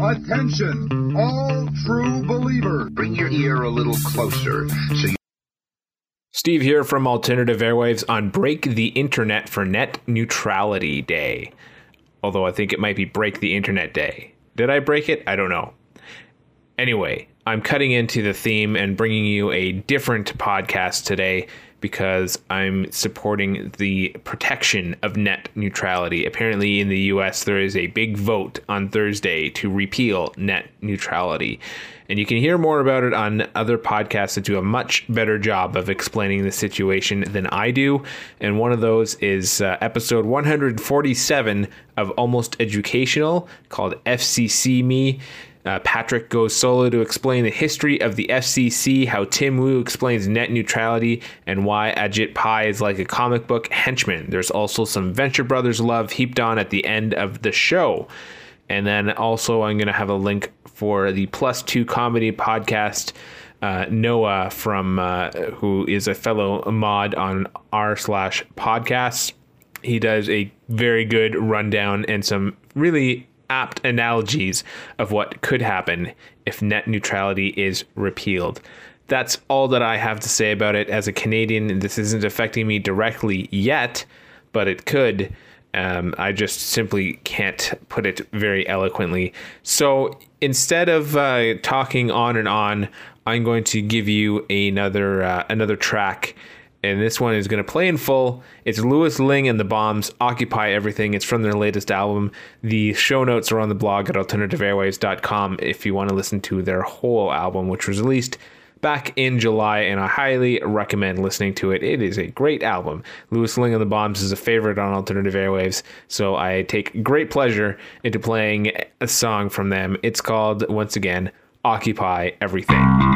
Attention, all true believers. Bring your ear a little closer so you Steve here from Alternative Airwaves on Break the Internet for Net Neutrality Day. Although I think it might be Break the Internet Day. Did I break it? I don't know. Anyway, I'm cutting into the theme and bringing you a different podcast today because I'm supporting the protection of net neutrality. Apparently, in the US, there is a big vote on Thursday to repeal net neutrality. And you can hear more about it on other podcasts that do a much better job of explaining the situation than I do. And one of those is uh, episode 147 of Almost Educational called FCC Me. Uh, Patrick goes solo to explain the history of the FCC, how Tim Wu explains net neutrality, and why Ajit Pai is like a comic book henchman. There's also some Venture Brothers love heaped on at the end of the show. And then also, I'm going to have a link for the Plus Two Comedy podcast. Uh, Noah from uh, who is a fellow mod on r slash podcasts. He does a very good rundown and some really apt analogies of what could happen if net neutrality is repealed. That's all that I have to say about it. As a Canadian, this isn't affecting me directly yet, but it could. Um, I just simply can't put it very eloquently. So instead of uh, talking on and on, I'm going to give you another uh, another track and this one is going to play in full. It's Lewis Ling and the Bombs Occupy Everything. It's from their latest album. The show notes are on the blog at alternativeairwaves.com if you want to listen to their whole album, which was released back in July, and I highly recommend listening to it. It is a great album. Lewis Ling and the Bombs is a favorite on Alternative Airwaves, so I take great pleasure into playing a song from them. It's called, once again, Occupy Everything.